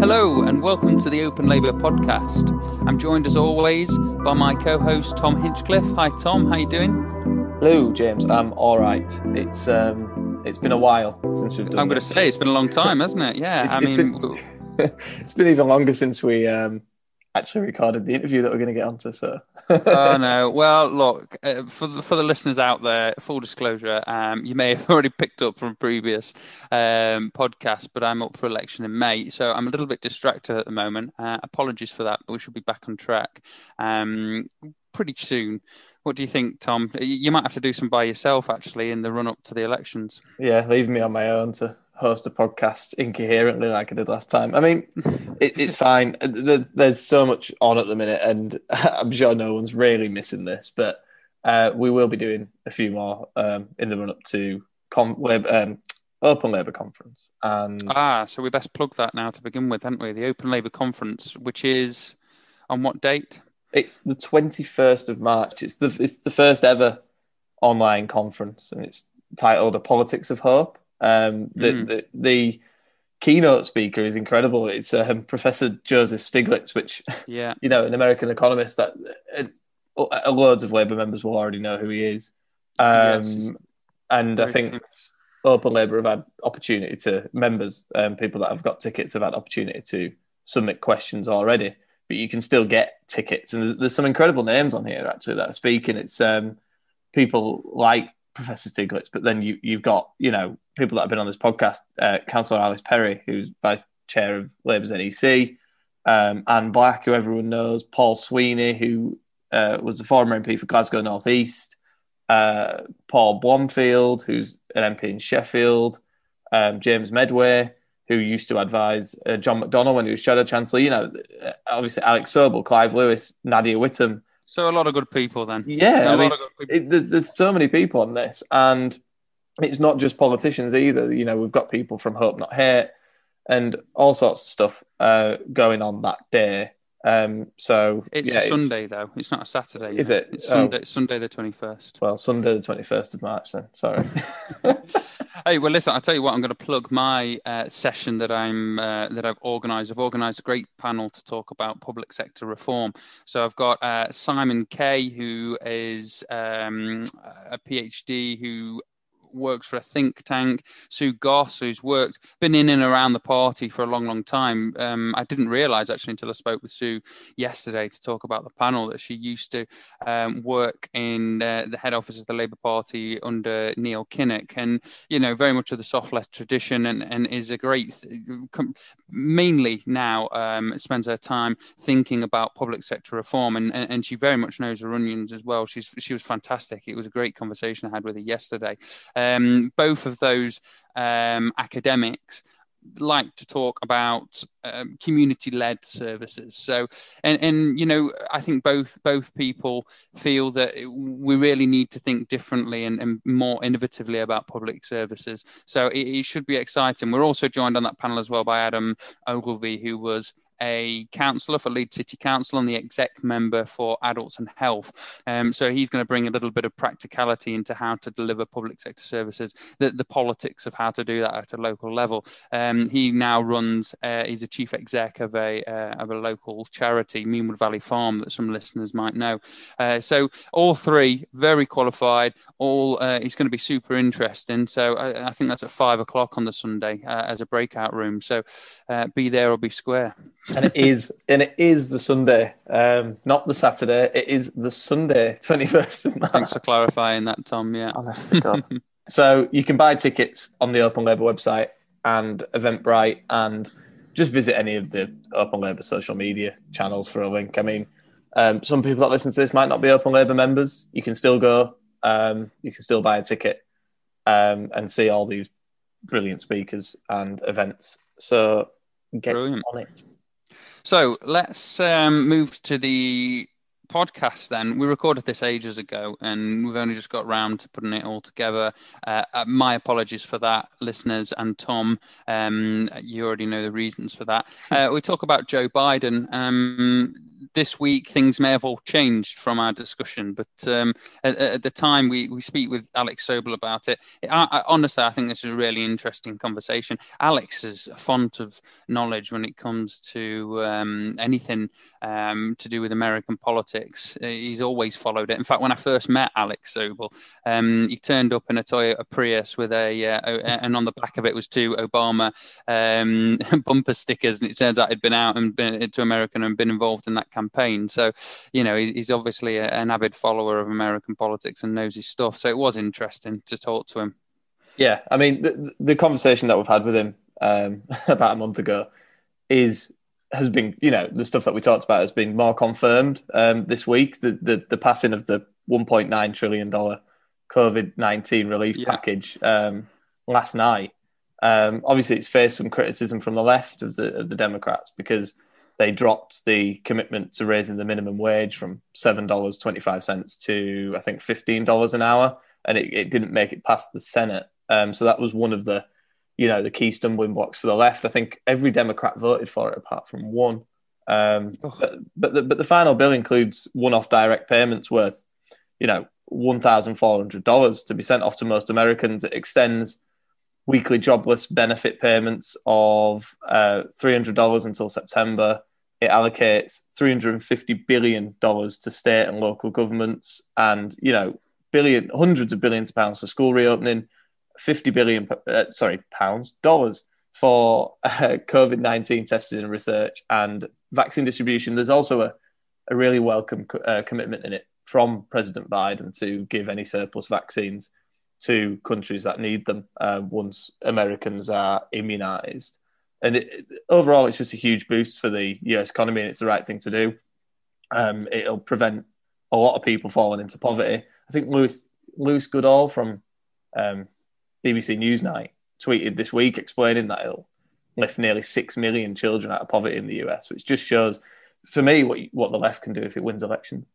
Hello and welcome to the Open Labour podcast. I'm joined as always by my co-host Tom Hinchcliffe. Hi Tom, how you doing? Hello James, I'm all right. It's um, it's been a while since we've done. I'm going to say it's been a long time, hasn't it? Yeah, It's- I it's mean, been- it's been even longer since we um, actually recorded the interview that we're going to get onto. So oh no. Well, look uh, for the, for the listeners out there, full disclosure, um, you may have already picked up from previous um, podcasts, but I'm up for election in May, so I'm a little bit distracted at the moment. Uh, apologies for that, but we should be back on track um, pretty soon. What do you think, Tom? You- You might have to do some by yourself actually in the run up to the elections. yeah, leave me on my own to host a podcast incoherently like I did last time. I mean, it, it's fine. There's so much on at the minute, and I'm sure no one's really missing this, but uh, we will be doing a few more um, in the run up to com- Lab- um, Open Labour Conference. And Ah, so we best plug that now to begin with, haven't we? The Open Labour Conference, which is on what date? It's the twenty first of March. It's the it's the first ever online conference, and it's titled "A Politics of Hope." Um, the, Mm. the the keynote speaker is incredible. It's um, Professor Joseph Stiglitz, which Yeah. you know, an American economist that uh, uh, loads of Labour members will already know who he is. Um, Yes, and I think famous. Open Labour have had opportunity to members, um, people that have got tickets have had opportunity to submit questions already. But you can still get tickets, and there's, there's some incredible names on here actually that are speaking. It's um, people like Professor Stiglitz, but then you you've got you know people that have been on this podcast, uh, Councillor Alice Perry, who's vice chair of Labour's NEC, um, Ann Black, who everyone knows, Paul Sweeney, who uh, was the former MP for Glasgow North East, uh, Paul Blomfield, who's an MP in Sheffield, um, James Medway, who used to advise uh, John McDonnell when he was Shadow Chancellor. You know, uh, obviously Alex Sobel, Clive Lewis, Nadia Whittome. So a lot of good people then. Yeah, a I lot mean, of good it, there's, there's so many people on this, and it's not just politicians either. You know, we've got people from Hope Not Hate and all sorts of stuff uh, going on that day. Um, so It's yeah, a Sunday though. It's not a Saturday. you Is it? It's Oh. Sunday. Sunday the twenty first. well, Sunday the twenty first of March. Then sorry. Hey, well, listen. I'll tell you what. I'm going to plug my uh, session that I'm uh, that I've organised. I've organised a great panel to talk about public sector reform. So I've got uh, Simon Kay, who is um, a PhD who works for a think tank. Sue Goss, who's worked, been in and around the party for a long, long time. Um, I didn't realise actually until I spoke with Sue yesterday to talk about the panel that she used to um, work in uh, the head office of the Labour Party under Neil Kinnock, and you know very much of the soft left tradition, and, and is a great, mainly now um, spends her time thinking about public sector reform, and, and, and she very much knows her onions as well. She's she was fantastic. It was a great conversation I had with her yesterday. Um, both of those um, academics like to talk about um, community-led services. So, and and you know, I think both both people feel that we really need to think differently and, and more innovatively about public services. So it, it should be exciting. We're also joined on that panel as well by Adam Ogilvie, who was a councillor for Leeds City Council and the exec member for Adults and Health. Um, so he's going to bring a little bit of practicality into how to deliver public sector services, the, the politics of how to do that at a local level. Um, he now runs, uh, he's a chief exec of a uh, of a local charity, Meanwood Valley Farm, that some listeners might know. Uh, so all three very qualified. All uh, it's going to be super interesting. So I, I think that's at five o'clock on the Sunday uh, as a breakout room. So uh, be there or be square. And it is and it is the Sunday, um, not the Saturday. It is the Sunday, twenty first of March. Thanks for clarifying that, Tom. Yeah. Honest to God. so you can buy tickets on the Open Labour website and Eventbrite, and just visit any of the Open Labour social media channels for a link. I mean, um, some people that listen to this might not be Open Labour members. You can still go. Um, you can still buy a ticket um, and see all these brilliant speakers and events. So get Brilliant. on it. So let's um, move to the podcast then. We recorded this ages ago and we've only just got round to putting it all together. Uh, uh, my apologies for that, listeners and Tom. Um, you already know the reasons for that. Uh, we talk about Joe Biden. Um, this week things may have all changed from our discussion, but um, at, at, the time we, we speak with Alex Sobel about it. I, I, honestly, I think this is a really interesting conversation. Alex is a font of knowledge when it comes to um, anything um, to do with American politics. He's always followed it. In fact, when I first met Alex Sobel, um, he turned up in a Toyota Prius with a, uh, and on the back of it was two Obama um, bumper stickers, and it turns out he'd been out and been to America and been involved in that campaign. So, you know, he's obviously a, an avid follower of American politics and knows his stuff. So it was interesting to talk to him. Yeah, I mean, the, the conversation that we've had with him um, about a month ago is has been, you know, the stuff that we talked about has been more confirmed um, this week. The, the the passing of the 1.9 trillion dollar COVID 19 relief yeah. package um, last night. Um, obviously, it's faced some criticism from the left of the of the Democrats because they dropped the commitment to raising the minimum wage from seven dollars twenty five cents to I think fifteen dollars an hour, and it, it, didn't make it past the Senate. Um, so that was one of the, you know, the key stumbling blocks for the left. I think every Democrat voted for it apart from one. Um, but but the, but the final bill includes one-off direct payments worth, you know, one thousand four hundred dollars to be sent off to most Americans. It extends weekly jobless benefit payments of uh, $300 until September. It allocates $350 billion to state and local governments and, you know, billion, hundreds of billions of pounds for school reopening, 50 billion, uh, sorry, pounds, dollars for uh, COVID 19 testing and research and vaccine distribution. There's also a, a really welcome uh, commitment in it from President Biden to give any surplus vaccines to countries that need them uh, once Americans are immunized. And it, overall, it's just a huge boost for the US economy, and it's the right thing to do. Um, it'll prevent a lot of people falling into poverty. I think Lewis, Lewis Goodall from um, BBC Newsnight tweeted this week explaining that it'll lift nearly 6 million children out of poverty in the US, which just shows, for me, what, what the left can do if it wins elections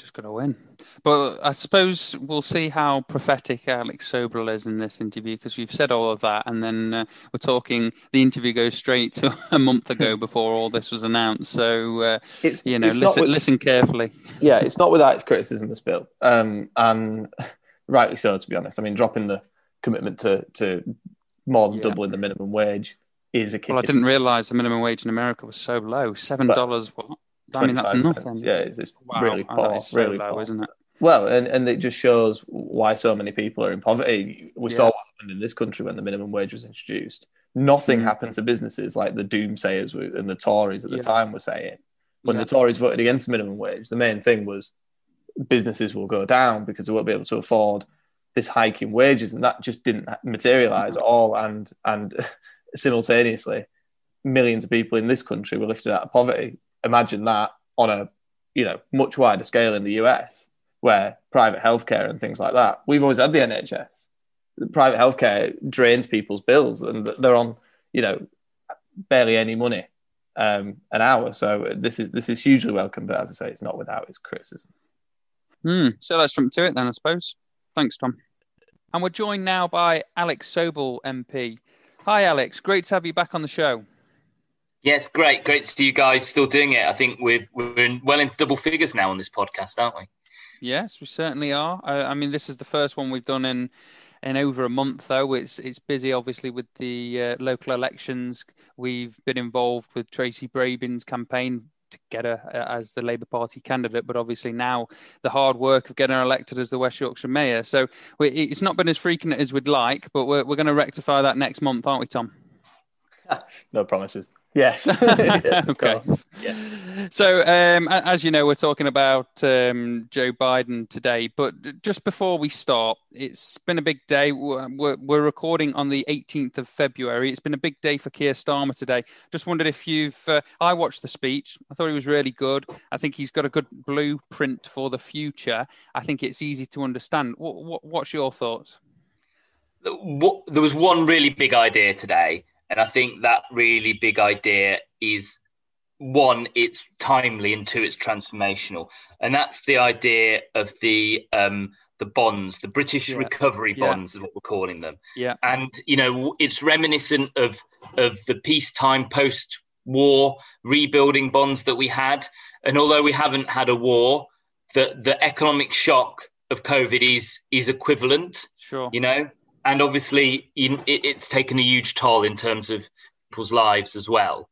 just going to win. But I suppose we'll see how prophetic Alex Sobel is in this interview because we've said all of that, and then uh, we're talking. The interview goes straight to a month ago before all this was announced. So uh, it's you know it's listen, with, listen carefully. Yeah, it's not without its criticism, this bill, um, and rightly so. To be honest, I mean, dropping the commitment to to more than yeah. doubling the minimum wage is a. Well, I didn't realise the minimum wage in America was so low. Seven dollars. What? I mean, that's nothing. Yeah, it's, it's wow. really poor, so really low, poor. isn't it? Well, and, and it just shows why so many people are in poverty. We yeah. saw what happened in this country when the minimum wage was introduced. Nothing mm. happened to businesses like the doomsayers and the Tories at the yeah. time were saying. When yeah. the Tories voted against the minimum wage, the main thing was businesses will go down because they won't be able to afford this hike in wages, and that just didn't materialize mm-hmm. at all. And and simultaneously, millions of people in this country were lifted out of poverty imagine that on a you know much wider scale in the US, where private healthcare and things like that. We've always had the NHS. Private healthcare drains people's bills, and they're on you know barely any money um, an hour. So this is this is hugely welcome, but as I say, it's not without its criticism. Mm, so let's jump to it then, I suppose. Thanks, Tom. And we're joined now by Alex Sobel, MP. Hi, Alex. Great to have you back on the show. Yes, great, great to see you guys still doing it. I think we're we're in, well into double figures now on this podcast, aren't we? Yes, we certainly are. I, I mean, this is the first one we've done in in over a month, though. It's it's busy, obviously, with the uh, local elections. We've been involved with Tracy Brabin's campaign to get her uh, as the Labour Party candidate, but obviously now the hard work of getting her elected as the West Yorkshire Mayor. So it's not been as frequent as we'd like, but we're, we're going to rectify that next month, aren't we, Tom? no promises. Yes. yes okay. Yeah. So, um, as you know, we're talking about um, Joe Biden today. But just before we start, it's been a big day. We're, we're, recording on the 18th of February. It's been a big day for Keir Starmer today. Just wondered if you've. Uh, I watched the speech. I thought he was really good. I think he's got a good blueprint for the future. I think it's easy to understand. What, what, what's your thoughts? There was one really big idea today and I think that really big idea is one, it's timely, and two, it's transformational. And that's the idea of the um, the bonds, the British yeah. recovery bonds, yeah. is what we're calling them. Yeah. And you know, it's reminiscent of of the peacetime post war rebuilding bonds that we had. And although we haven't had a war, the, the economic shock of COVID is is equivalent. Sure. You know, and obviously it, it's taken a huge toll in terms of people's lives as well.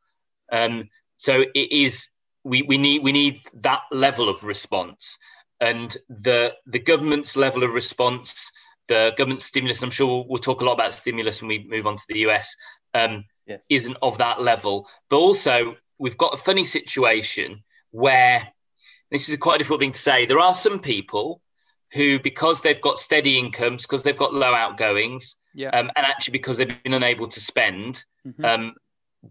Um, so it is we, we need we need that level of response, and the the government's level of response, the government stimulus. I'm sure we'll, we'll talk a lot about stimulus when we move on to the US. Um, yes. Isn't of that level, but also we've got a funny situation where this is a quite difficult thing to say. There are some people who, because they've got steady incomes, because they've got low outgoings, yeah. um, and actually because they've been unable to spend mm-hmm. um,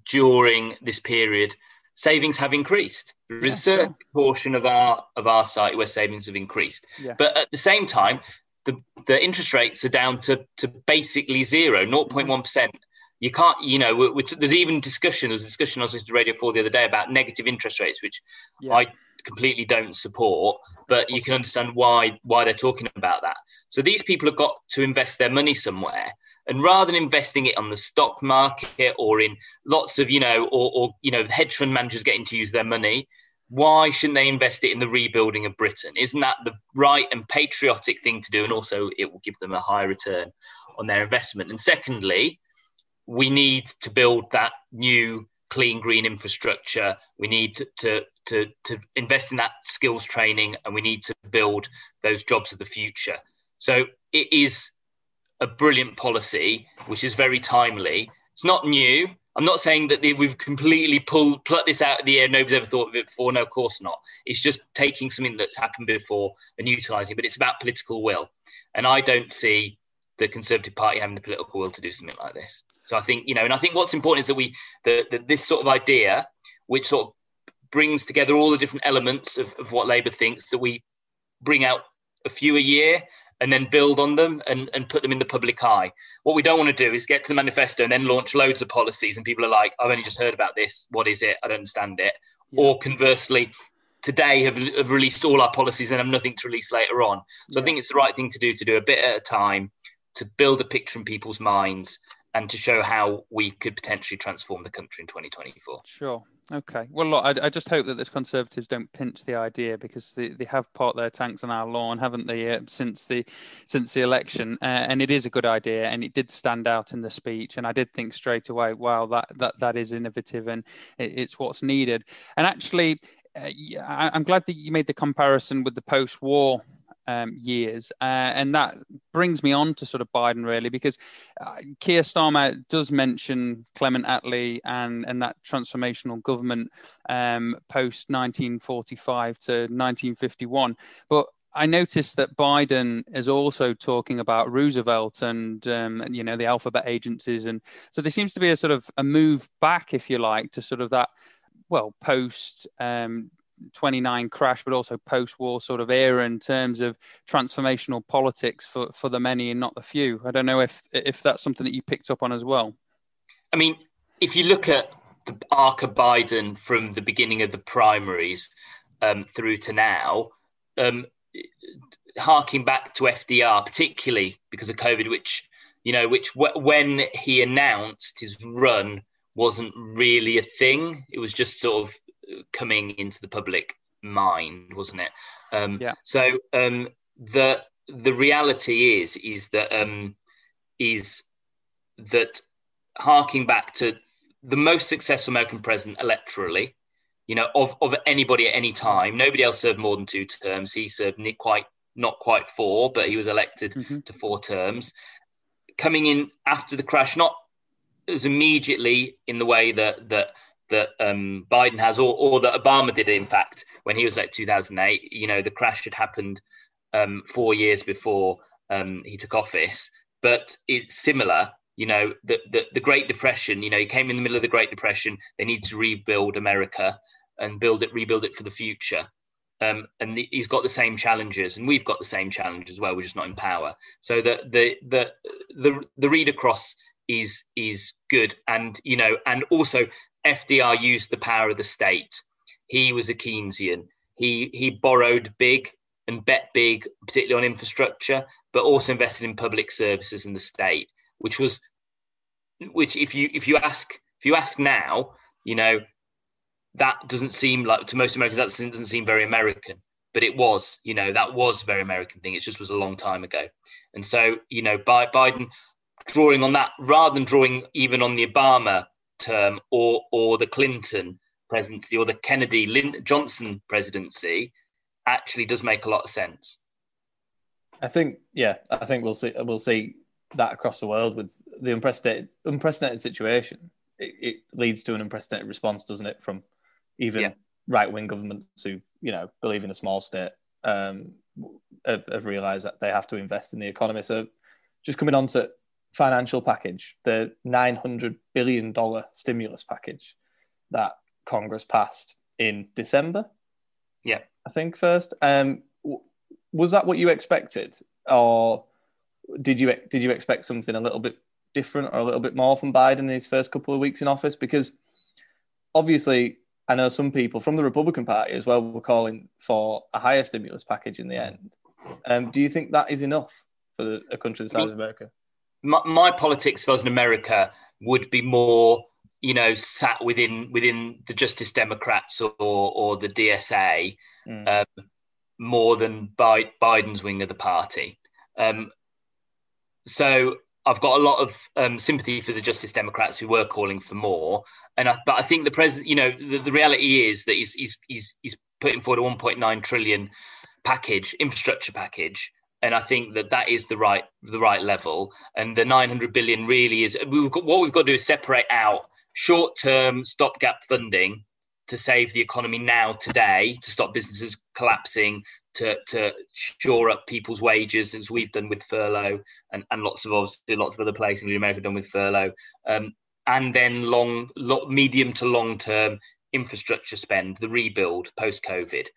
during this period, savings have increased. There is yeah, a certain sure. portion of our of our site where savings have increased, yeah. but at the same time, the the interest rates are down to to basically zero, 0.1 percent. You can't, you know, we're, we're, there's even discussion. There's a discussion I was listening to Radio Four the other day about negative interest rates, which yeah. I completely don't support, but you can understand why why they're talking about that. So these people have got to invest their money somewhere, and rather than investing it on the stock market or in lots of you know or, or you know hedge fund managers getting to use their money, why shouldn't they invest it in the rebuilding of Britain? Isn't that the right and patriotic thing to do? And also, it will give them a high return on their investment. And secondly, we need to build that new clean green infrastructure. We need to, to, to invest in that skills training and we need to build those jobs of the future. So it is a brilliant policy, which is very timely. It's not new. I'm not saying that we've completely pulled plucked this out of the air. Nobody's ever thought of it before. No, of course not. It's just taking something that's happened before and utilising. It. But it's about political will, and I don't see the Conservative Party having the political will to do something like this. So I think you know, and I think what's important is that we that, that this sort of idea, which sort of brings together all the different elements of, of what Labour thinks, that we bring out a few a year and then build on them and, and put them in the public eye. What we don't want to do is get to the manifesto and then launch loads of policies and people are like, I've only just heard about this. What is it? I don't understand it. Yeah. Or conversely, today have, have released all our policies and have nothing to release later on. So yeah. I think it's the right thing to do to do a bit at a time to build a picture in people's minds and to show how we could potentially transform the country in 2024. Sure. Okay. Well, look, I, I, just hope that the Conservatives don't pinch the idea because they, they have parked their tanks on our lawn, haven't they, uh, since the since the election? Uh, and it is a good idea, and it did stand out in the speech. And I did think straight away, wow, that that that is innovative, and it, it's what's needed. And actually, uh, I'm glad that you made the comparison with the post-war um, years. Uh, and that brings me on to sort of Biden, really, because uh, Keir Starmer does mention Clement Attlee and, and that transformational government um, post 1945 to 1951. But I noticed that Biden is also talking about Roosevelt and um, you know the alphabet agencies, and so there seems to be a sort of a move back, if you like, to sort of that well post um, 29 crash, but also post-war sort of era in terms of transformational politics for, for the many and not the few. I don't know if if that's something that you picked up on as well. I mean, if you look at the arc of Biden from the beginning of the primaries um, through to now, um, harking back to FDR, particularly because of COVID, which you know, which w- when he announced his run wasn't really a thing. It was just sort of coming into the public mind, wasn't it? Um, yeah. So um, the the reality is is that um, is that harking back to the most successful American president electorally, you know, of, of anybody at any time. Nobody else served more than two terms. He served quite not quite four, but he was elected mm-hmm. to four terms. Coming in after the crash, not as immediately in the way that that that um, Biden has, or, or that Obama did, in fact, when he was like 2008. You know, the crash had happened um, four years before um, he took office, but it's similar. You know, the, the, the Great Depression. You know, he came in the middle of the Great Depression. They need to rebuild America and build it, rebuild it for the future. Um, and the, he's got the same challenges, and we've got the same challenge as well. We're just not in power. So the the the the, the read across is is good, and you know, and also FDR used the power of the state. He was a Keynesian. He he borrowed big and bet big, particularly on infrastructure, but also invested in public services in the state, which was which if you if you ask if you ask now, You know, that doesn't seem like to most Americans that doesn't seem very American, but it was. You know, that was a very American thing. It just was a long time ago, and so you know, by Biden drawing on that rather than drawing even on the Obama term or or the Clinton presidency or the Kennedy Lin- Johnson presidency, actually does make a lot of sense. I think, yeah, I think we'll see we'll see that across the world with the unprecedented unprecedented situation. It, it leads to an unprecedented response, doesn't it, from even yeah. right wing governments who you know believe in a small state um, have, have realised that they have to invest in the economy. So, just coming on to financial package, the nine hundred billion dollar stimulus package that Congress passed in December. Yeah, I think first. Um, was that what you expected, or did you did you expect something a little bit different or a little bit more from Biden in his first couple of weeks in office? Because obviously, I know some people from the Republican Party as well were calling for a higher stimulus package in the end. Um, do you think that is enough for a country the size of America? My, my politics, if I was in America, would be more, you know, sat within within the Justice Democrats or or the DSA, mm. um, more than Bi- Biden's wing of the party. Um, so I've got a lot of um, sympathy for the Justice Democrats who were calling for more, and I, but I think the president, you know, the, the reality is that he's he's he's, he's putting forward a 1.9 trillion package, infrastructure package, and I think that that is the right the right level. And the 900 billion really is we've got, what we've got to do is separate out short term stopgap funding to save the economy now today to stop businesses collapsing to, to shore up people's wages as we've done with furlough and, and lots of obviously lots of other places in America done with furlough um, and then long, medium to long term infrastructure spend the rebuild post COVID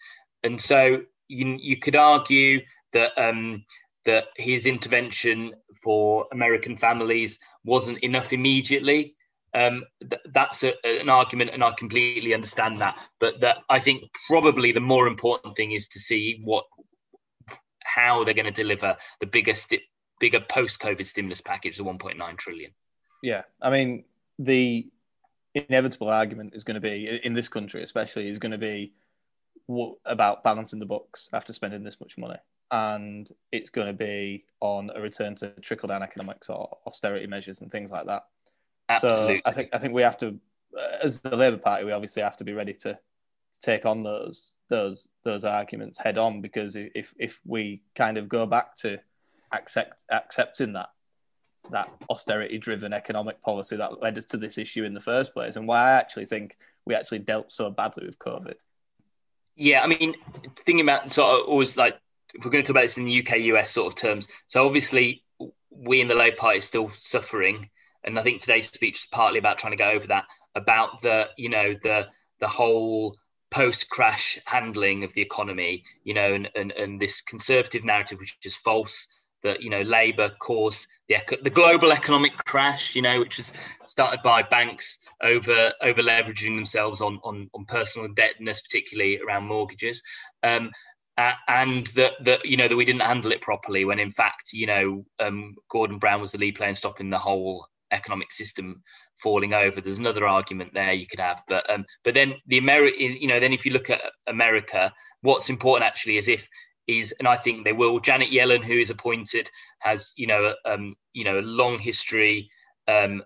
and so you, you could argue that um, that his intervention for American families wasn't enough immediately um, th- that's a, an argument, and I completely understand that. But that I think probably the more important thing is to see what how they're going to deliver the biggest, bigger post-COVID stimulus package, the 1.9 trillion. Yeah, I mean the inevitable argument is going to be in this country, especially, is going to be about balancing the books after spending this much money. And it's going to be on a return to trickle down economics or austerity measures and things like that. Absolutely. So I think I think we have to, as the Labour Party, we obviously have to be ready to, to take on those those those arguments head on because if if we kind of go back to accept accepting that that austerity driven economic policy that led us to this issue in the first place and why I actually think we actually dealt so badly with COVID. Yeah, I mean, thinking about sort of always like if we're going to talk about this in the UK US sort of terms, so obviously we in the Labour Party are still suffering and I think today's speech is partly about trying to go over that about the you know the the whole post crash handling of the economy, you know, and, and and this conservative narrative which is false that you know Labour caused the the global economic crash, you know, which was started by banks over over leveraging themselves on on, on personal indebtedness, particularly around mortgages. Um, uh, and that that you know that we didn't handle it properly when in fact you know um, Gordon Brown was the lead player in stopping the whole economic system falling over. There's another argument there you could have, but um, but then the American, you know, then if you look at America, what's important actually is if is, and I think they will. Janet Yellen, who is appointed, has you know um, you know a long history um,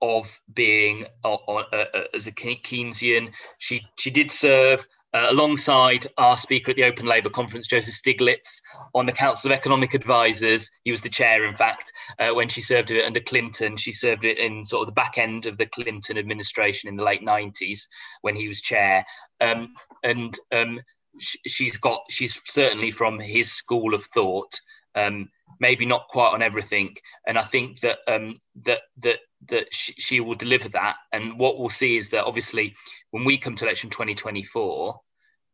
of being uh, uh, as a Keynesian. She she did serve uh, alongside our speaker at the Open Labour Conference, Joseph Stiglitz, on the Council of Economic Advisors. He was the chair, in fact, uh, when she served it under Clinton. She served it in sort of the back end of the Clinton administration in the late 90s when he was chair. Um, and um, she's got, she's certainly from his school of thought. Um, maybe not quite on everything, and I think that um, that that that she, she will deliver that. And what we'll see is that obviously when we come to election 2024,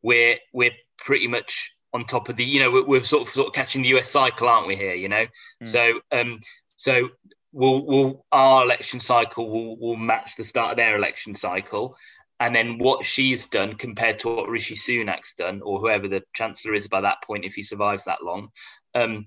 we're we're pretty much on top of the you know we're, we're sort of sort of catching the US cycle, aren't we here? You know, mm. so um so we'll will our election cycle will will match the start of their election cycle. And then what she's done compared to what Rishi Sunak's done, or whoever the chancellor is by that point, if he survives that long, um,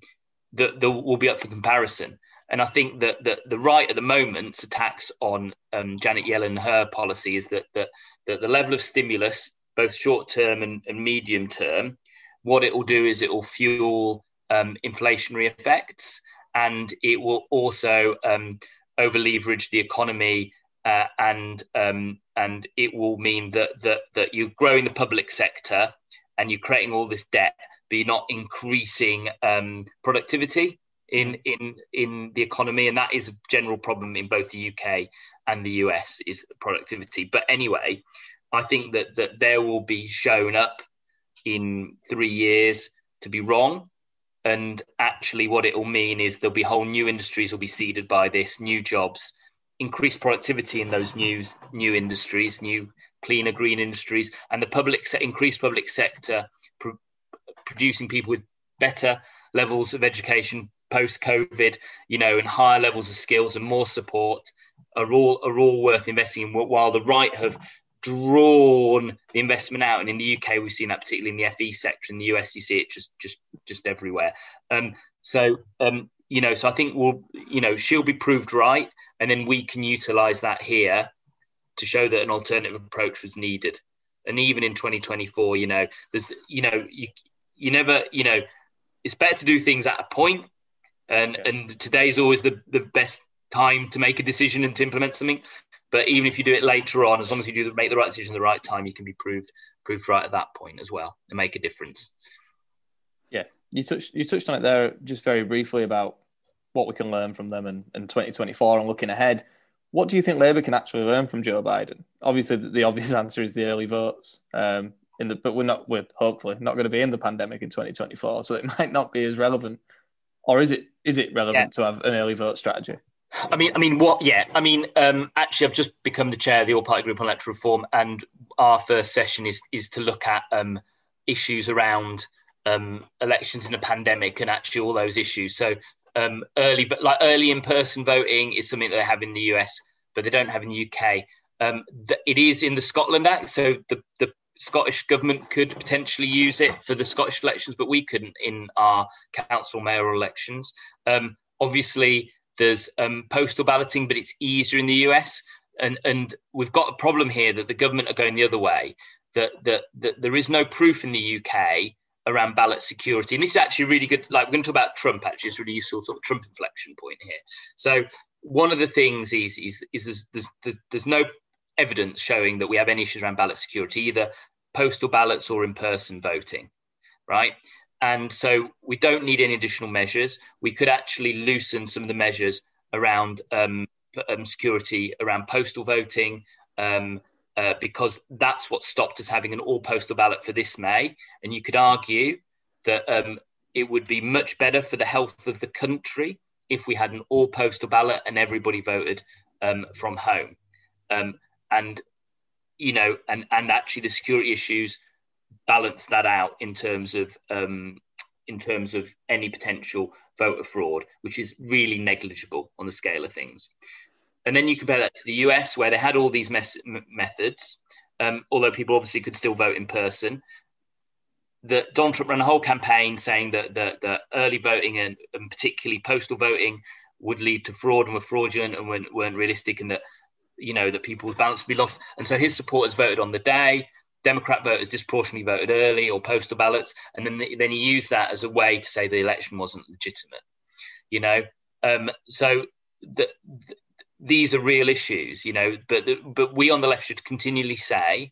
that will be up for comparison. And I think that, that the right at the moment's attacks on um, Janet Yellen and her policy is that, that, that the level of stimulus, both short term and, and medium term, what it will do is it will fuel um, inflationary effects and it will also um, over leverage the economy uh, and um, and it will mean that that that you're growing the public sector and you're creating all this debt, but you're not increasing um, productivity in in in the economy, and that is a general problem in both the UK and the US is productivity. But anyway, I think that that there will be shown up in three years to be wrong. And actually, what it will mean is there'll be whole new industries will be seeded by this, new jobs, increased productivity in those new new industries, new cleaner green industries, and the public se- increased public sector pr- producing people with better levels of education post COVID, you know, and higher levels of skills and more support are all are all worth investing in. While the right have drawn the investment out, and in the UK we've seen that particularly in the FE sector. In the US, you see it just just just everywhere. Um, so um, you know, so I think we'll you know she'll be proved right, and then we can utilise that here to show that an alternative approach was needed. And even in 2024, you know, there's you know you you never you know it's better to do things at a point and yeah. and today's always the, the best time to make a decision and to implement something but even if you do it later on as long as you do make the right decision at the right time you can be proved proved right at that point as well and make a difference yeah you touched you touched on it there just very briefly about what we can learn from them in, in 2024 and looking ahead what do you think Labour can actually learn from Joe Biden? Obviously, the, the obvious answer is the early votes. Um, in the, but we're not, we're hopefully not going to be in the pandemic in 2024, so it might not be as relevant or is it is it relevant yeah. to have an early vote strategy? I mean, I mean, what? Yeah, I mean, um, actually, I've just become the chair of the All Party Group on Electoral Reform, and our first session is is to look at um, issues around um, elections in a pandemic and actually all those issues. So, um, early like early in person voting is something that they have in the US, but they don't have in the UK. Um, the, it is in the Scotland Act, so the the Scottish government could potentially use it for the Scottish elections, but we couldn't in our council mayoral elections. Um, obviously, there's um, postal balloting, but it's easier in the US. And, and we've got a problem here that the government are going the other way, that, that, that there is no proof in the UK around ballot security. And this is actually really good. Like, we're going to talk about Trump, actually. It's really useful sort of Trump inflection point here. So, one of the things is, is, is there's, there's, there's no evidence showing that we have any issues around ballot security, either postal ballots or in person voting, right? And so we don't need any additional measures. We could actually loosen some of the measures around um, um, security, around postal voting, um, uh, because that's what stopped us having an all postal ballot for this May. And you could argue that um, it would be much better for the health of the country if we had an all postal ballot and everybody voted um, from home. Um, and you know, and and actually the security issues balance that out in terms of um, in terms of any potential voter fraud, which is really negligible on the scale of things. And then you compare that to the US, where they had all these mes- methods, um, although people obviously could still vote in person. That Donald Trump ran a whole campaign saying that the, the early voting and, and, particularly postal voting would lead to fraud and were fraudulent and weren't, weren't realistic, and that you know, that people's balance would be lost. And so his supporters voted on the day. Democrat voters disproportionately voted early or postal ballots, and then then he used that as a way to say the election wasn't legitimate. You know, um, so the, these are real issues. You know, but the, but we on the left should continually say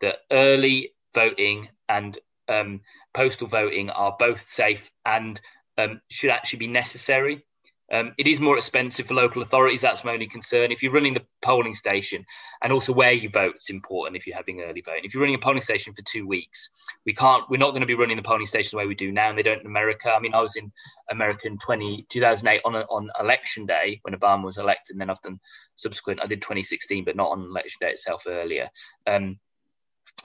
that early voting and um, postal voting are both safe and um, should actually be necessary. Um, it is more expensive for local authorities. That's my only concern. If you're running the polling station, and also where you vote is important. If you're having early voting, if you're running a polling station for two weeks, we can't. We're not going to be running the polling station the way we do now, and they don't in America. I mean, I was in America in 20, 2008 on a, on election day when Obama was elected, and then I've done subsequent. I did 2016, but not on election day itself earlier. Um,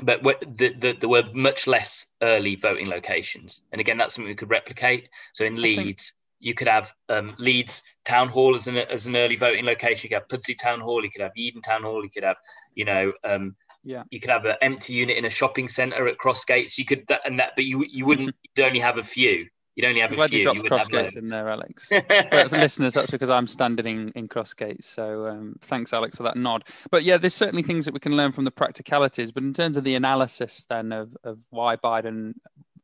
but the, the, there were much less early voting locations, and again, that's something we could replicate. So in Leeds you could have um, Leeds Town Hall as an as an early voting location. You could have Pudsey Town Hall. You could have Yeadon Town Hall. You could have you know um, yeah. You could have an empty unit in a shopping centre at Crossgates. You could and that, but you you wouldn't. You'd only have a few. You'd only have I'm a glad few. you dropped you Crossgates in there, Alex. but for listeners, that's because I'm standing in, in Crossgates. So um, thanks, Alex, for that nod. But yeah, there's certainly things that we can learn from the practicalities. But in terms of the analysis then of, of why Biden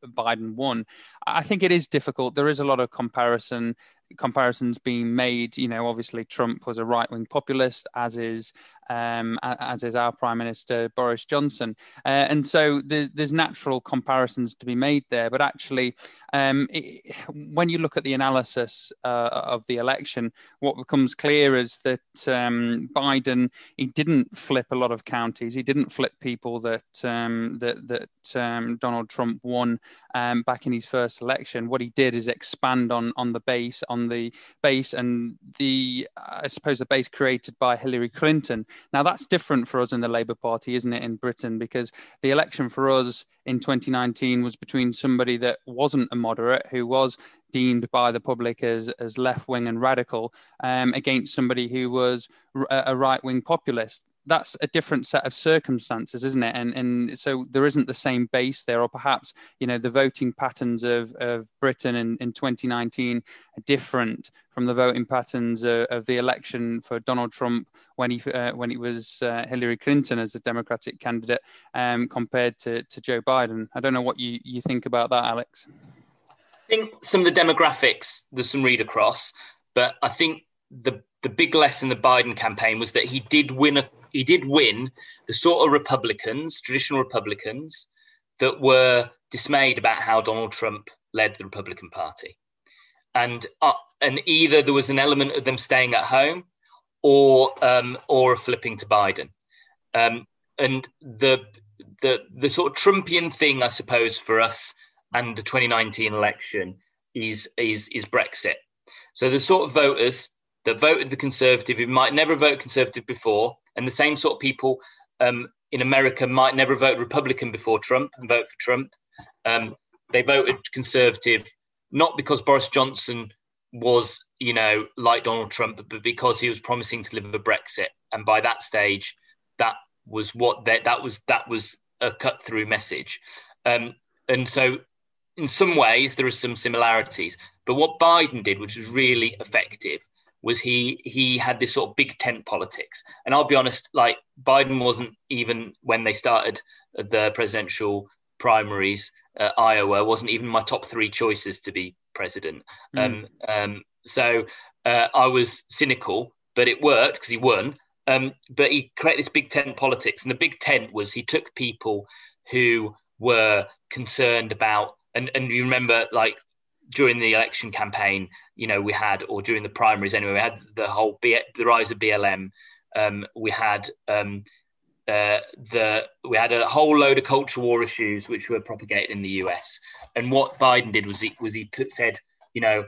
Biden won, I think it is difficult. There is a lot of comparison comparisons being made. You know, obviously Trump was a right wing populist, as is um, as is our Prime Minister Boris Johnson, uh, and so there's, there's natural comparisons to be made there. But actually, um, it, when you look at the analysis uh, of the election, what becomes clear is that um, Biden he didn't flip a lot of counties. He didn't flip people that um, that that um, Donald Trump won um, back in his first election. What he did is expand on on the base on the base and the I suppose the base created by Hillary Clinton. Now that's different for us in the Labour Party, isn't it, in Britain? Because the election for us in 2019 was between somebody that wasn't a moderate, who was deemed by the public as, as left wing and radical, um, against somebody who was a right wing populist that's a different set of circumstances, isn't it? And and so there isn't the same base there, or perhaps you know the voting patterns of, of Britain in, in 2019 are different from the voting patterns of, of the election for Donald Trump when he uh, when it was uh, Hillary Clinton as a Democratic candidate um, compared to, to Joe Biden. I don't know what you, you think about that, Alex. I think some of the demographics there's some read across, but I think the the big lesson the Biden campaign was that he did win a he did win the sort of Republicans, traditional Republicans, that were dismayed about how Donald Trump led the Republican Party, and uh, and either there was an element of them staying at home, or um, or flipping to Biden, um, and the the the sort of Trumpian thing, I suppose, for us and the 2019 election is is is Brexit. So the sort of voters that voted the Conservative who might never vote Conservative before and the same sort of people um, in America might never vote Republican before Trump and vote for Trump. Um, they voted Conservative not because Boris Johnson was, you know, like Donald Trump, but because he was promising to deliver Brexit. And by that stage, that was what that that was that was a cut through message. Um, and so, in some ways, there are some similarities. But what Biden did, which was really effective, was he he had this sort of big tent politics. And I'll be honest, like Biden wasn't even when they started the presidential primaries, uh, Iowa wasn't even my top three choices to be president. Mm. Um, um, so uh, I was cynical, but it worked because he won. Um, but he created this big tent politics, and the big tent was he took people who were concerned about, and and you remember like during the election campaign, you know, we had, or during the primaries anyway, we had the whole B, the rise of BLM. Um, we had um, uh, the we had a whole load of culture war issues which were propagated in the US. And what Biden did was he was he t- said, you know,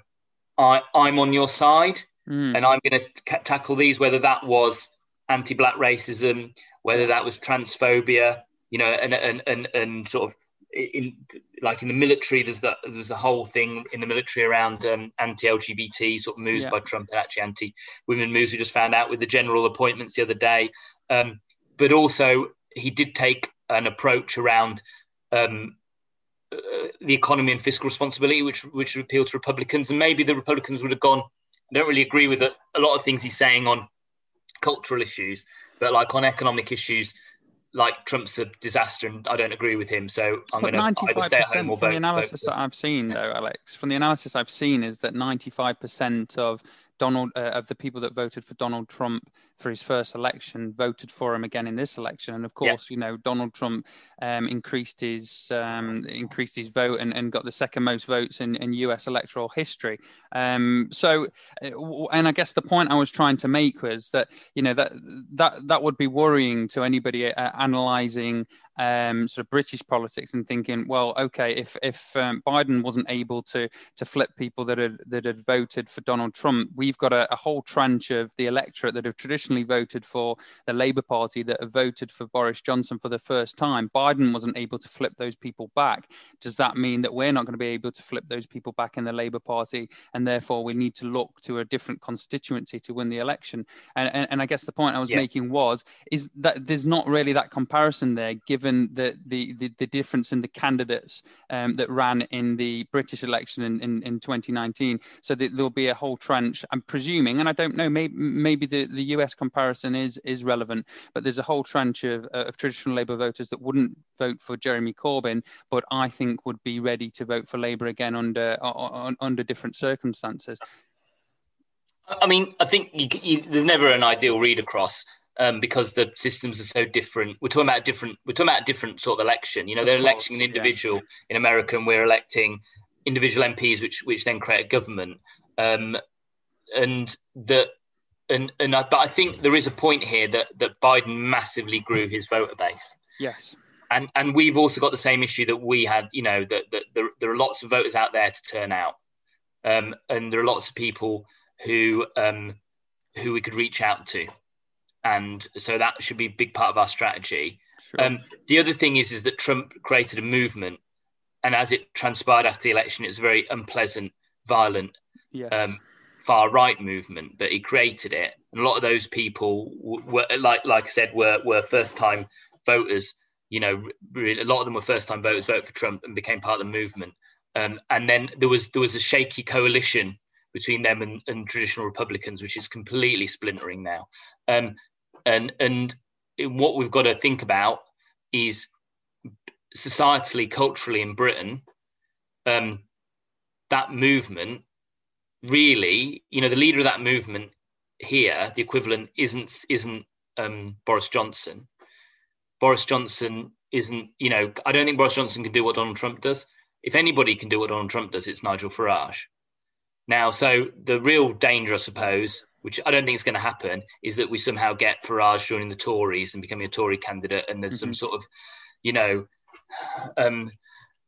I I'm on your side, mm. and I'm going to c- tackle these, whether that was anti-black racism, whether that was transphobia, you know, and and and, and sort of in like in the military, there's the there's a whole thing in the military around um, anti-LGBT sort of moves yeah. by Trump and actually anti-women moves. We just found out with the general appointments the other day, um, but also he did take an approach around um, uh, the economy and fiscal responsibility, which which appealed to Republicans, and maybe the Republicans would have gone. I don't really agree with a, a lot of things he's saying on cultural issues, but like on economic issues, like Trump's a disaster, and I don't agree with him. So I'm going to either stay at home or from vote. the analysis vote. that I've seen, though, Alex, from the analysis I've seen, is that 95% of Donald uh, of the people that voted for Donald Trump for his first election voted for him again in this election, and of course, yeah. you know, Donald Trump um, increased his um, increased his vote and, and got the second most votes in, in U.S. electoral history. Um, so, uh, and I guess the point I was trying to make was that you know that that that would be worrying to anybody uh, analysing um, sort of British politics and thinking, well, okay, if if um, Biden wasn't able to to flip people that had that had voted for Donald Trump, we've got a, a, whole tranche of the electorate that have traditionally voted for the Labour Party that have voted for Boris Johnson for the first time. Biden wasn't able to flip those people back. Does that mean that we're not going to be able to flip those people back in the Labour Party, and therefore we need to look to a different constituency to win the election? And and, and I guess the point I was yeah. making was is that there's not really that comparison there, given given the, the, the, the, difference in the candidates um, that ran in the British election in, in, in 2019. So there'll be a whole trench, I'm presuming, and I don't know, maybe, maybe the, the US comparison is, is relevant, but there's a whole trench of, of traditional Labour voters that wouldn't vote for Jeremy Corbyn, but I think would be ready to vote for Labour again under, under different circumstances. I mean, I think you, you, there's never an ideal read across um, because the systems are so different. We're talking about different. We're talking about a different sort of election. You know, they're electing an individual yeah. in America, and we're electing individual MPs, which which then create a government. Um, and that, and and I, but I think there is a point here that that Biden massively grew his voter base. Yes. And and we've also got the same issue that we had. You know, that that there, there are lots of voters out there to turn out, um, and there are lots of people who um, who we could reach out to and so that should be a big part of our strategy. Sure. Um, the other thing is is that Trump created a movement, and as it transpired after the election, it was a very unpleasant, violent, yes. um, far right movement. But he created it, and a lot of those people were like like I said were were first time voters. You know, really, a lot of them were first time voters, voted for Trump, and became part of the movement. Um, and then there was there was a shaky coalition between them and, and, traditional Republicans, which is completely splintering now. Um, and and what we've got to think about is societally, culturally in Britain, um, that movement really, you know, the leader of that movement here, the equivalent isn't isn't um, Boris Johnson. Boris Johnson isn't, you know, I don't think Boris Johnson can do what Donald Trump does. If anybody can do what Donald Trump does, it's Nigel Farage. Now, so the real danger, I suppose, which I don't think is going to happen, is that we somehow get Farage joining the Tories and becoming a Tory candidate, and there's mm-hmm. some sort of, you know, um,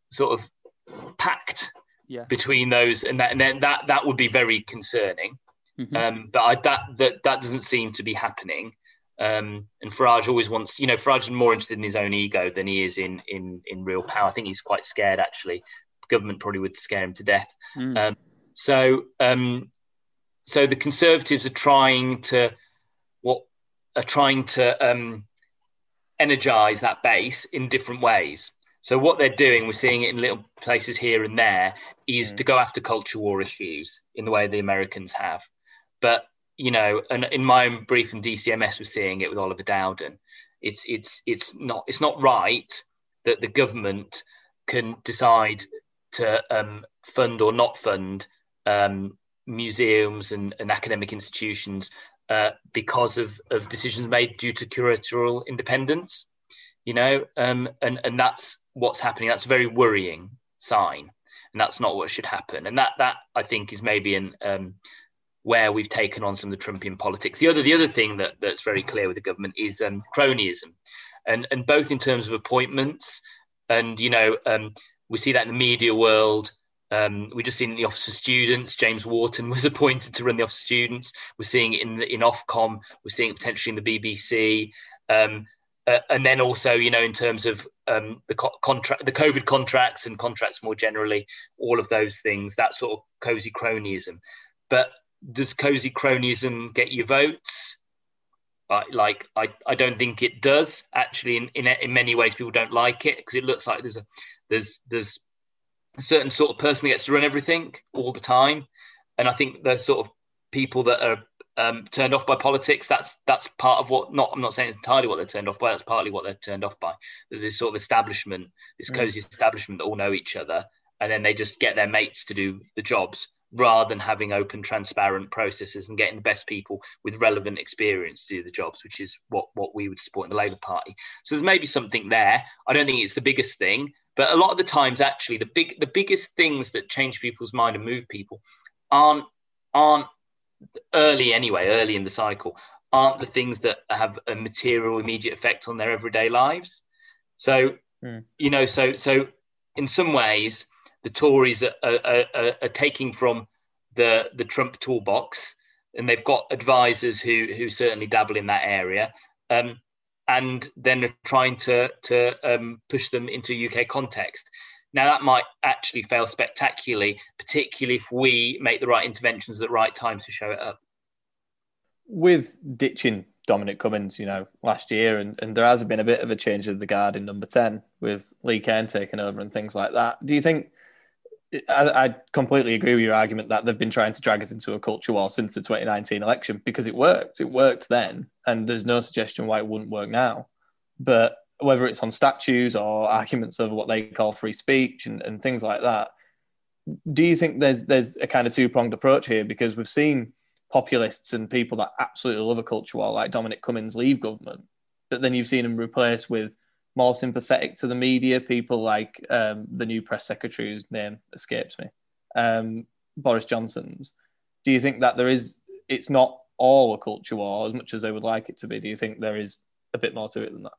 sort of pact yeah. between those, and that, and then that that would be very concerning. Mm-hmm. Um, but I, that that that doesn't seem to be happening. Um, and Farage always wants, you know, Farage is more interested in his own ego than he is in in in real power. I think he's quite scared. Actually, government probably would scare him to death. Mm. Um, so um, so the Conservatives are trying to what are trying to um, energize that base in different ways. So what they're doing, we're seeing it in little places here and there, is mm. to go after culture war issues in the way the Americans have. But you know, and in my own brief in DCMS, we're seeing it with Oliver Dowden. It's it's it's not it's not right that the government can decide to um, fund or not fund um, museums and, and academic institutions uh, because of, of decisions made due to curatorial independence. You know, um, and and that's what's happening. That's a very worrying sign, and that's not what should happen. And that that I think is maybe in um, where we've taken on some of the Trumpian politics. The other the other thing that, that's very clear with the government is um, cronyism, and and both in terms of appointments and you know um, we see that in the media world um, we just seen in the Office of Students. James Wharton was appointed to run the Office of Students. We're seeing it in the, in Ofcom. We're seeing it potentially in the BBC. Um, uh, and then also, you know, in terms of um, the co- contract, the COVID contracts and contracts more generally, all of those things, that sort of cozy cronyism. But does cozy cronyism get you votes? Like I, I don't think it does. Actually, in, in in many ways, people don't like it because it looks like there's a there's there's a certain sort of person that gets to run everything all the time. And I think the sort of people that are um, turned off by politics, that's that's part of what not I'm not saying entirely what they're turned off by, that's partly what they're turned off by. This sort of establishment, this mm. cozy establishment that all know each other, and then they just get their mates to do the jobs rather than having open, transparent processes and getting the best people with relevant experience to do the jobs, which is what, what we would support in the Labour Party. So there's maybe something there. I don't think it's the biggest thing, but a lot of the times, actually, the big the biggest things that change people's mind and move people aren't aren't early anyway, early in the cycle, aren't the things that have a material immediate effect on their everyday lives. So mm. you know, so so in some ways, the Tories are, are, are, are taking from the the Trump toolbox, and they've got advisors who who certainly dabble in that area. Um, and then trying to to um, push them into UK context. Now that might actually fail spectacularly, particularly if we make the right interventions at the right times to show it up. With ditching Dominic Cummings, you know, last year, and, and there has been a bit of a change of the guard in number 10 with Lee Cain taking over and things like that. Do you think? I, I completely agree with your argument that they've been trying to drag us into a culture war since the 2019 election because it worked. It worked then, and there's no suggestion why it wouldn't work now. But whether it's on statues or arguments over what they call free speech and, and things like that, do you think there's there's a kind of two pronged approach here? Because we've seen populists and people that absolutely love a culture war, like Dominic Cummings, leave government, but then you've seen him replaced with more sympathetic to the media people like um, the new press secretary whose name escapes me, um, Boris Johnson's. Do you think that there is? It's not all a culture war as much as they would like it to be. Do you think there is a bit more to it than that?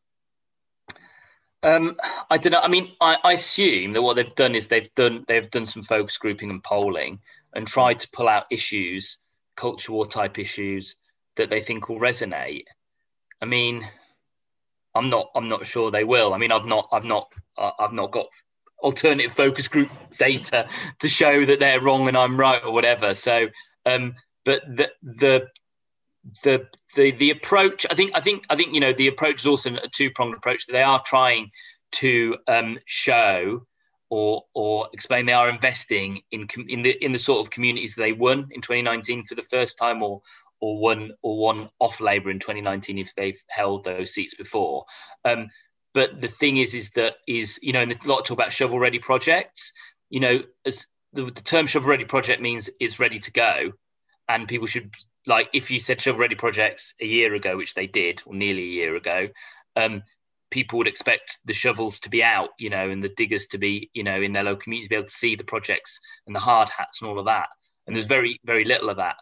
Um, I don't know. I mean, I, I, assume that what they've done is they've done they've done some focus grouping and polling and tried to pull out issues culture war type issues that they think will resonate. I mean, I'm not I'm not sure they will. I mean, I've not I've not uh, I've not got alternative focus group data to show that they're wrong and I'm right or whatever. So, um, but the the the the the approach I think I think I think you know the approach is also a two pronged approach that they are trying to um, show or or explain they are investing in in the in the sort of communities they won in 2019 for the first time or or one or won off Labour in 2019 if they've held those seats before. Um, but the thing is, is that is you know, and a lot of talk about shovel ready projects. You know, as the, the term shovel ready project means it's ready to go, and people should like if you said shovel ready projects a year ago, which they did, or nearly a year ago, um, people would expect the shovels to be out, you know, and the diggers to be, you know, in their local communities, to be able to see the projects and the hard hats and all of that. And there's very, very little of that.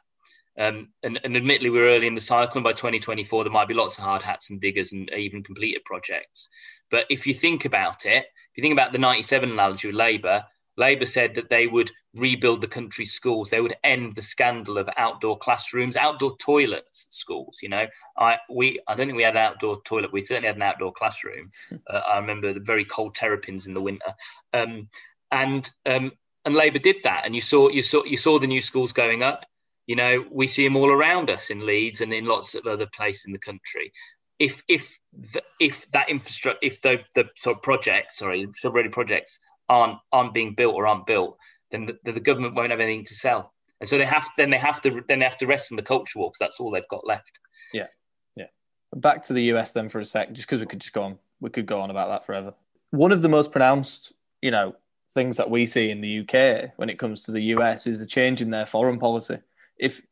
Um, and, and, admittedly, we're early in the cycle, and by 2024, there might be lots of hard hats and diggers and even completed projects. But if you think about it, if you think about the 97 analogy with Labour, Labour said that they would rebuild the country's schools. They would end the scandal of outdoor classrooms, outdoor toilets at schools. You know, I we I don't think we had an outdoor toilet. We certainly had an outdoor classroom. Uh, I remember the very cold terrapins in the winter, um, and um, and Labour did that. And you saw you saw you saw the new schools going up. You know, we see them all around us in Leeds and in lots of other places in the country. If if the, if that infrastructure, if the the sort of projects, sorry, already projects aren't aren't being built or aren't built, then the, the government won't have anything to sell, and so they have then they have to then they have to rest on the culture war because that's all they've got left. Yeah, yeah. Back to the US then for a sec, just because we could just go on, we could go on about that forever. One of the most pronounced, you know, things that we see in the UK when it comes to the US is the change in their foreign policy. If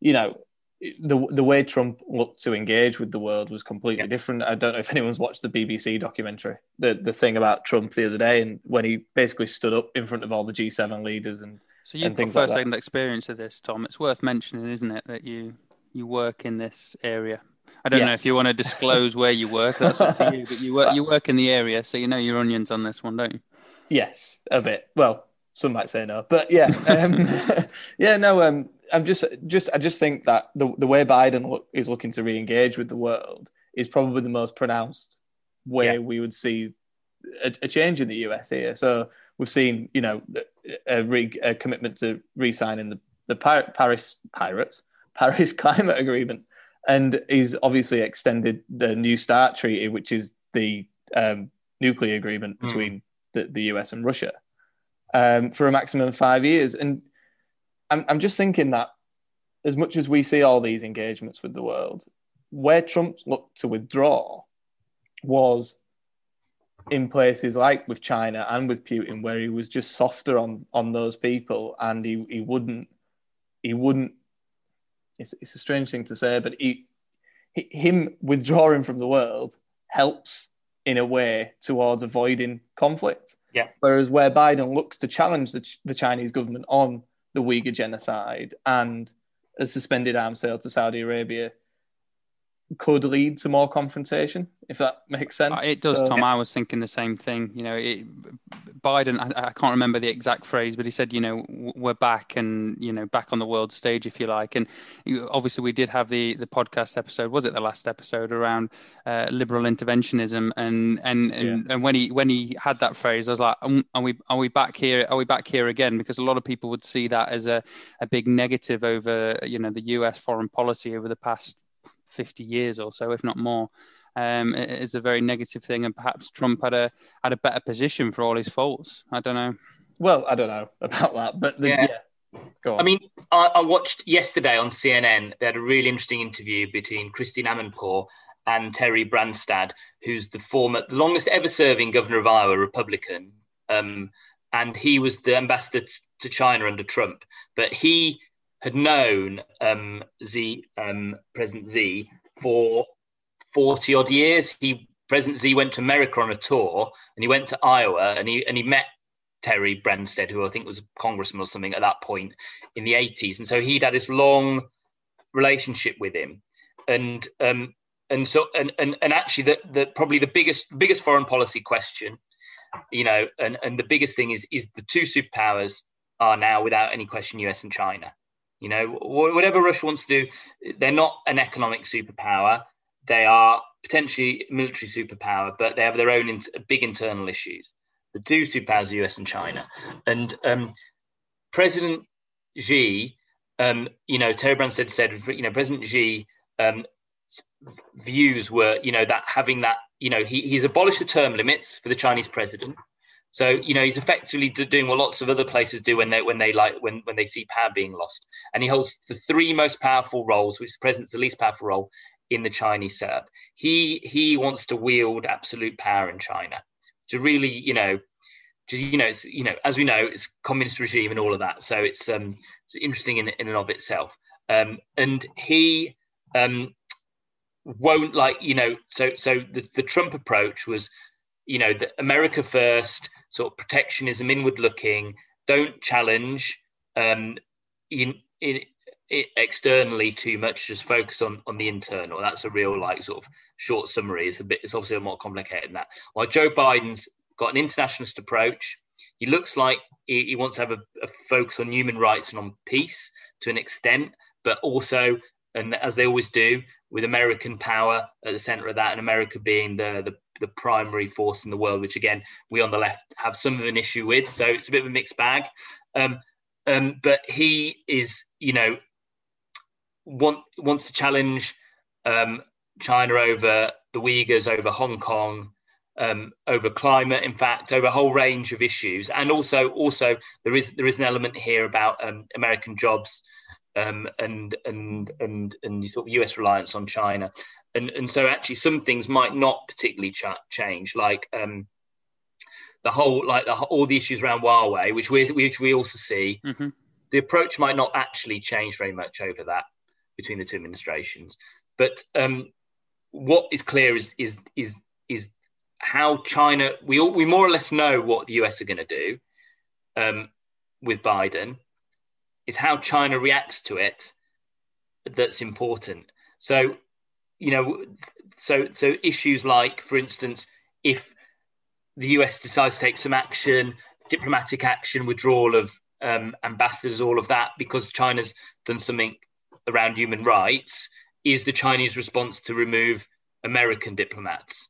you know, the the way Trump looked to engage with the world was completely yeah. different. I don't know if anyone's watched the BBC documentary, the the thing about Trump the other day, and when he basically stood up in front of all the G7 leaders and so you've got first hand experience of this, Tom. It's worth mentioning, isn't it, that you you work in this area. I don't yes. know if you want to disclose where you work. That's up to you. But you work you work in the area, so you know your onions on this one, don't you? Yes, a bit. Well, some might say no, but yeah, um, yeah, no. Um, I'm just, just, I just think that the the way Biden look, is looking to re-engage with the world is probably the most pronounced way yeah. we would see a, a, change in the US here. So we've seen, you know, a, re, a commitment to re-signing the the Paris Pirates Paris Climate Agreement, and he's obviously extended the New START Treaty, which is the um, nuclear agreement hmm. between mm. the, the US and Russia, um, for a maximum of five years. And I'm, I'm just thinking that as much as we see all these engagements with the world, where Trump looked to withdraw was in places like with China and with Putin, where he was just softer on on those people, and he, he wouldn't he wouldn't. It's, it's a strange thing to say, but he, he him withdrawing from the world helps in a way towards avoiding conflict. Yeah. Whereas where Biden looks to challenge the, the Chinese government on the Uyghur genocide and a suspended arms sale to Saudi Arabia could lead to more confrontation, if that makes sense. It does, so, Tom. I was thinking the same thing. You know, it, Biden, I, I, can't remember the exact phrase, but he said, you know, we're back and, you know, back on the world stage, if you like. And obviously, we did have the the podcast episode, was it the last episode, around uh, liberal interventionism. And and, and, yeah. and when he when he had that phrase, I was like, um, are we are we back here? Are we back here again? Because a lot of people would see that as a, a big negative over, you know, the US foreign policy over the past 50 years or so, if not more. Um, it is a very negative thing, and perhaps Trump had a had a better position for all his faults. I don't know. Well, I don't know about that, but the, yeah. yeah. Go on. I mean, I, I, watched yesterday on CNN. They had a really interesting interview between Christine Amanpour and Terry Branstad, who's the former, the longest ever serving governor of Iowa, Republican. Um, and he was the ambassador to China under Trump. But he had known um, Xi, um, President Z for 40 odd years. He President Z went to America on a tour and he went to Iowa and he and he met Terry Branstad, who I think was a congressman or something at that point in the 80s. And so he'd had this long relationship with him. And um, and so and and, and actually the, the probably the biggest biggest foreign policy question you know and and the biggest thing is is the two superpowers are now without any question us and china you know whatever russia wants to do they're not an economic superpower. They are potentially military superpower but they have their own in, big internal issues. The two superpowers are us and china. And um, president xi um, you know terry branstad said you know president xi um, views were, you know, that having that, you know, he, he's abolished the term limits for the Chinese president. So you know he's effectively doing what lots of other places do when they when they like when when they see power being lost, and he holds the three most powerful roles, which the president's the least powerful role in the Chinese setup. He he wants to wield absolute power in China to really you know to, you know you know as we know it's communist regime and all of that. So it's um it's interesting in in and of itself. Um, and he um won't like you know so so the, the trump approach was you know the america first sort of protectionism inward looking don't challenge um in, in, in externally too much just focus on on the internal. That's a real like sort of short summary. It's a bit it's obviously a more complicated than that. While joe biden's got an internationalist approach. He looks like he, he wants to have a, a focus on human rights and on peace to an extent but also and as they always do, with American power at the center of that, and America being the, the, the primary force in the world, which again we on the left have some of an issue with. So it's a bit of a mixed bag. Um, um, but he is, you know, want, wants to challenge um, China over the Uyghurs, over Hong Kong, um, over climate, in fact, over a whole range of issues, and also also there is there is an element here about um, American jobs um, and and and and sort of US reliance on China, and and so actually some things might not particularly ch- change, like um, the whole like the, all the issues around Huawei, which we which we also see. Mm-hmm. The approach might not actually change very much over that between the two administrations, but um, what is clear is is is is how China we all, we more or less know what the US are going to do um, with Biden it's how China reacts to it that's important. So, you know, so so issues like, for instance, if the US decides to take some action, diplomatic action, withdrawal of um, ambassadors, all of that, because China's done something around human rights, is the Chinese response to remove American diplomats?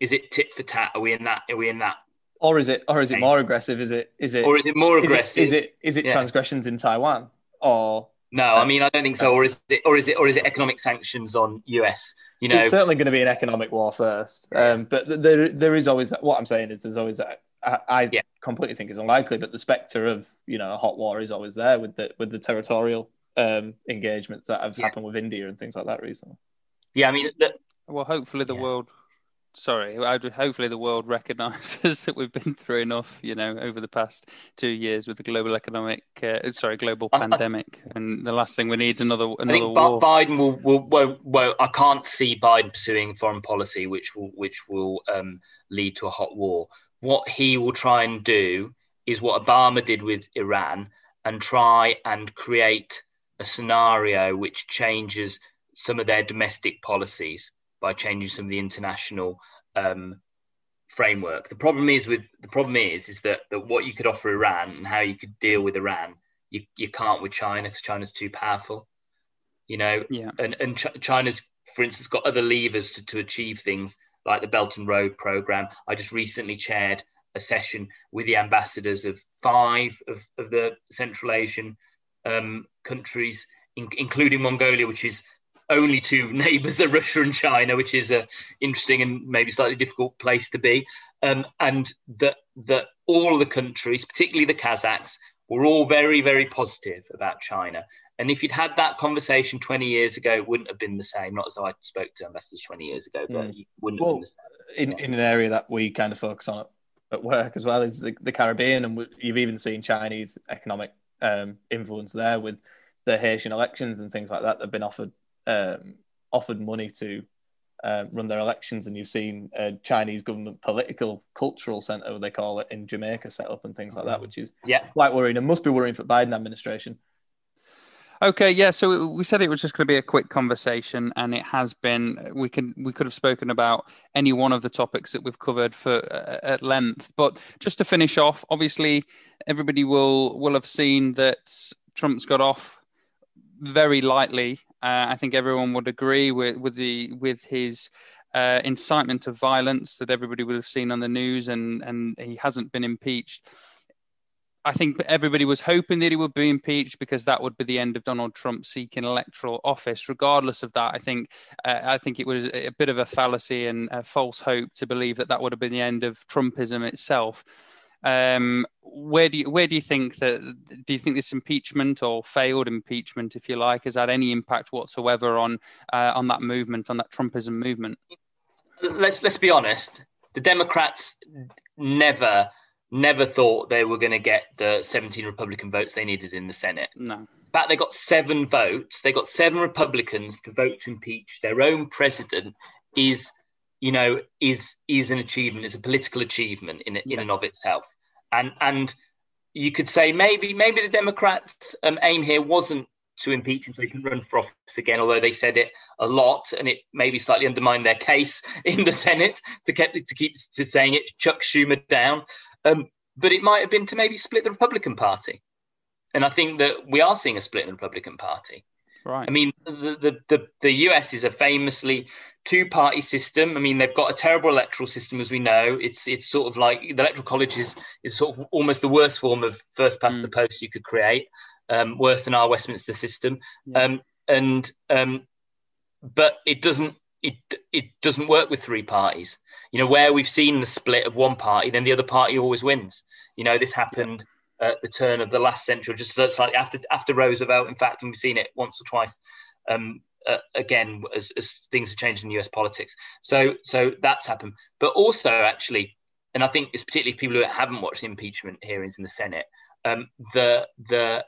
Is it tit for tat? Are we in that? Are we in that or is it or is it more aggressive? Is it is it or is it more aggressive? Is it is it, is it yeah. transgressions in Taiwan or no, I mean I don't think so. Or is it or is it or is it economic sanctions on US? You know, it's certainly going to be an economic war first. Um, but there there is always what I'm saying is there's always that. I, I yeah. completely think it's unlikely, but the specter of you know a hot war is always there with the with the territorial um, engagements that have yeah. happened with India and things like that recently. Yeah, I mean, the, well, hopefully the yeah. world sorry, hopefully the world recognises that we've been through enough, you know, over the past two years with the global economic, uh, sorry, global I, pandemic, I, and the last thing we need is another another I think war. Biden will, will, will, well, I can't see Biden pursuing foreign policy which will which will um, lead to a hot war. What he will try and do is what Obama did with Iran, and try and create a scenario which changes some of their domestic policies by changing some of the international um, framework. The problem is with the problem is is that, that what you could offer Iran and how you could deal with Iran, you, you can't with China because China's too powerful. You know, yeah. and and Ch- China's, for instance, got other levers to, to achieve things like the Belt and Road program. I just recently chaired a session with the ambassadors of five of, of the Central Asian um, countries, in, including Mongolia, which is only two neighbours are Russia and China, which is a interesting and maybe slightly difficult place to be, um, and that that all the countries, particularly the Kazakhs, were all very very positive about China. And if you'd had that conversation 20 years ago, it wouldn't have been the same. Not as though I spoke to investors 20 years ago, but mm. you wouldn't well, in, in an area that we kind of focus on at work as well is the, the Caribbean, and you've even seen Chinese economic um, influence there with the Haitian elections and things like that. They've been offered um, offered money to um, run their elections, and you've seen a Chinese government political cultural center, they call it, in Jamaica set up and things like that, which is yeah. quite worrying and must be worrying for Biden administration. Okay, yeah. So we said it was just going to be a quick conversation, and it has been. We can we could have spoken about any one of the topics that we've covered for uh, at length, but just to finish off, obviously, everybody will will have seen that Trump's got off very lightly. Uh, I think everyone would agree with with the with his uh, incitement of violence that everybody would have seen on the news, and and he hasn't been impeached. I think everybody was hoping that he would be impeached because that would be the end of Donald Trump seeking electoral office. Regardless of that, I think uh, I think it was a bit of a fallacy and a false hope to believe that that would have been the end of Trumpism itself. Um, where do you where do you think that do you think this impeachment or failed impeachment, if you like, has had any impact whatsoever on uh, on that movement, on that Trumpism movement? Let's let's be honest. The Democrats never never thought they were going to get the 17 Republican votes they needed in the Senate. No. Fact, they got seven votes. They got seven Republicans to vote to impeach their own president. Is you know is is an achievement. Is a political achievement in in yeah. and of itself. And and you could say maybe maybe the Democrats' um, aim here wasn't to impeach him so he can run for office again, although they said it a lot and it maybe slightly undermined their case in the Senate to keep to keep to saying it, chuck Schumer down. Um, but it might have been to maybe split the Republican Party. And I think that we are seeing a split in the Republican Party. Right. I mean, the, the, the, the US is a famously two party system. I mean, they've got a terrible electoral system, as we know. It's it's sort of like the electoral college is, is sort of almost the worst form of first past mm. the post you could create, um, worse than our Westminster system. Yeah. Um, and um, but it doesn't it it doesn't work with three parties. You know, where we've seen the split of one party, then the other party always wins. You know, this happened at the turn of the last century, just slightly after after Roosevelt. In fact, and we've seen it once or twice. Um, uh, again, as, as things have changed in US politics, so so that's happened. But also, actually, and I think it's particularly for people who haven't watched the impeachment hearings in the Senate, um, the the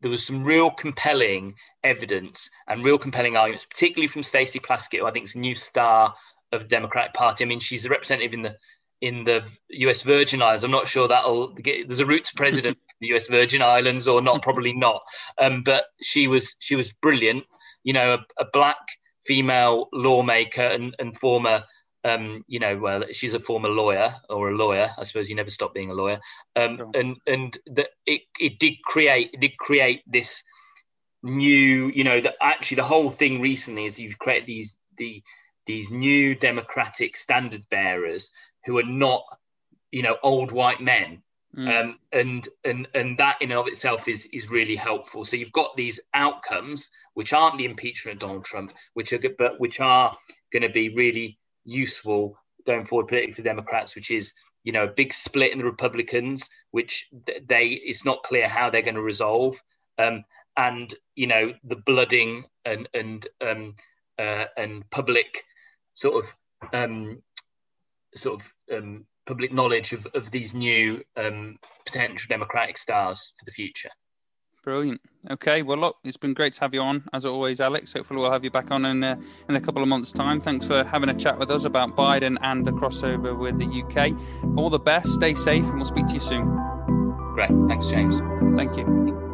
there was some real compelling evidence and real compelling arguments, particularly from Stacey Plaskett, who I think is a new star of the Democratic Party. I mean, she's a representative in the in the U.S. Virgin Islands. I'm not sure that'll get. There's a route to president of the U.S. Virgin Islands, or not, probably not. Um, but she was she was brilliant. You know, a, a black female lawmaker and, and former um, you know, well, she's a former lawyer or a lawyer. I suppose you never stop being a lawyer. Um, sure. And and that it, it did create it did create this new, you know, that actually the whole thing recently is you've created these the these new democratic standard bearers who are not, you know, old white men. Mm. Um, and and and that in and of itself is is really helpful. So you've got these outcomes which aren't the impeachment of Donald Trump, which are but which are going to be really useful going forward politically for Democrats, which is you know a big split in the Republicans, which they it's not clear how they're going to resolve, um, and you know the blooding and and um, uh, and public sort of um, sort of um, public knowledge of, of these new um, potential Democratic stars for the future. Brilliant. Okay, well, look, it's been great to have you on as always, Alex. Hopefully, we'll have you back on in uh, in a couple of months' time. Thanks for having a chat with us about Biden and the crossover with the UK. All the best. Stay safe, and we'll speak to you soon. Great. Thanks, James. Thank you.